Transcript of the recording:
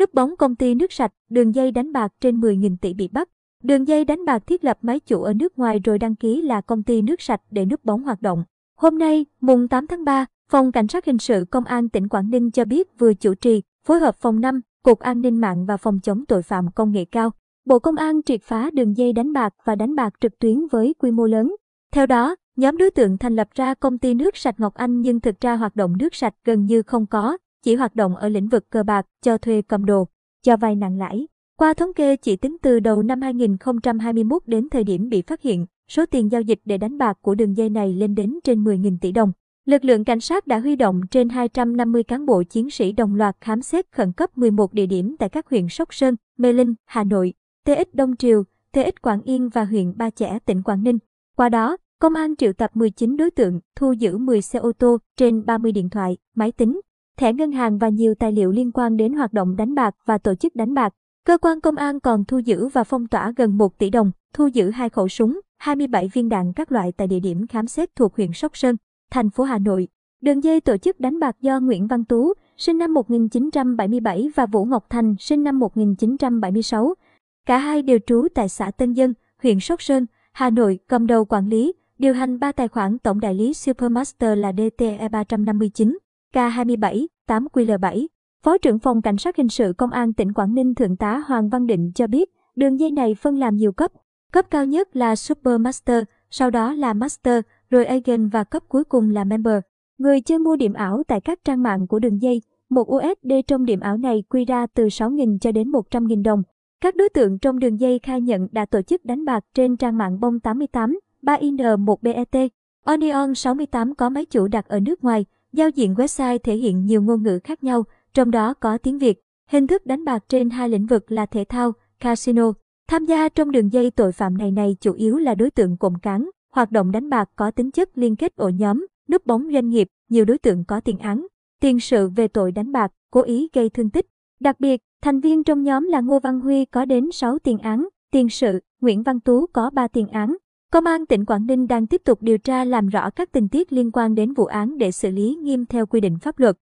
Núp bóng công ty nước sạch, đường dây đánh bạc trên 10.000 tỷ bị bắt. Đường dây đánh bạc thiết lập máy chủ ở nước ngoài rồi đăng ký là công ty nước sạch để núp bóng hoạt động. Hôm nay, mùng 8 tháng 3, Phòng Cảnh sát Hình sự Công an tỉnh Quảng Ninh cho biết vừa chủ trì, phối hợp Phòng 5, Cục An ninh mạng và Phòng chống tội phạm công nghệ cao. Bộ Công an triệt phá đường dây đánh bạc và đánh bạc trực tuyến với quy mô lớn. Theo đó, nhóm đối tượng thành lập ra công ty nước sạch Ngọc Anh nhưng thực ra hoạt động nước sạch gần như không có, chỉ hoạt động ở lĩnh vực cờ bạc, cho thuê cầm đồ, cho vay nặng lãi. Qua thống kê chỉ tính từ đầu năm 2021 đến thời điểm bị phát hiện, số tiền giao dịch để đánh bạc của đường dây này lên đến trên 10.000 tỷ đồng. Lực lượng cảnh sát đã huy động trên 250 cán bộ chiến sĩ đồng loạt khám xét khẩn cấp 11 địa điểm tại các huyện Sóc Sơn, Mê Linh, Hà Nội, TX Đông Triều, TX Quảng Yên và huyện Ba Chẽ, tỉnh Quảng Ninh. Qua đó, công an triệu tập 19 đối tượng, thu giữ 10 xe ô tô, trên 30 điện thoại, máy tính, thẻ ngân hàng và nhiều tài liệu liên quan đến hoạt động đánh bạc và tổ chức đánh bạc. Cơ quan công an còn thu giữ và phong tỏa gần 1 tỷ đồng, thu giữ hai khẩu súng, 27 viên đạn các loại tại địa điểm khám xét thuộc huyện Sóc Sơn, thành phố Hà Nội. Đường dây tổ chức đánh bạc do Nguyễn Văn Tú, sinh năm 1977 và Vũ Ngọc Thành, sinh năm 1976. Cả hai đều trú tại xã Tân Dân, huyện Sóc Sơn, Hà Nội, cầm đầu quản lý, điều hành ba tài khoản tổng đại lý Supermaster là DTE 359, K27, 8QL7. Phó trưởng phòng Cảnh sát Hình sự Công an tỉnh Quảng Ninh Thượng tá Hoàng Văn Định cho biết, đường dây này phân làm nhiều cấp. Cấp cao nhất là Super Master, sau đó là Master, rồi Agent và cấp cuối cùng là Member. Người chơi mua điểm ảo tại các trang mạng của đường dây, một USD trong điểm ảo này quy ra từ 6.000 cho đến 100.000 đồng. Các đối tượng trong đường dây khai nhận đã tổ chức đánh bạc trên trang mạng bông 88, 3IN1BET. Onion 68 có máy chủ đặt ở nước ngoài, giao diện website thể hiện nhiều ngôn ngữ khác nhau, trong đó có tiếng Việt. Hình thức đánh bạc trên hai lĩnh vực là thể thao, casino. Tham gia trong đường dây tội phạm này này chủ yếu là đối tượng cộng cán, hoạt động đánh bạc có tính chất liên kết ổ nhóm, núp bóng doanh nghiệp, nhiều đối tượng có tiền án, tiền sự về tội đánh bạc, cố ý gây thương tích. Đặc biệt, thành viên trong nhóm là Ngô Văn Huy có đến 6 tiền án, tiền sự, Nguyễn Văn Tú có 3 tiền án. Công an tỉnh Quảng Ninh đang tiếp tục điều tra làm rõ các tình tiết liên quan đến vụ án để xử lý nghiêm theo quy định pháp luật.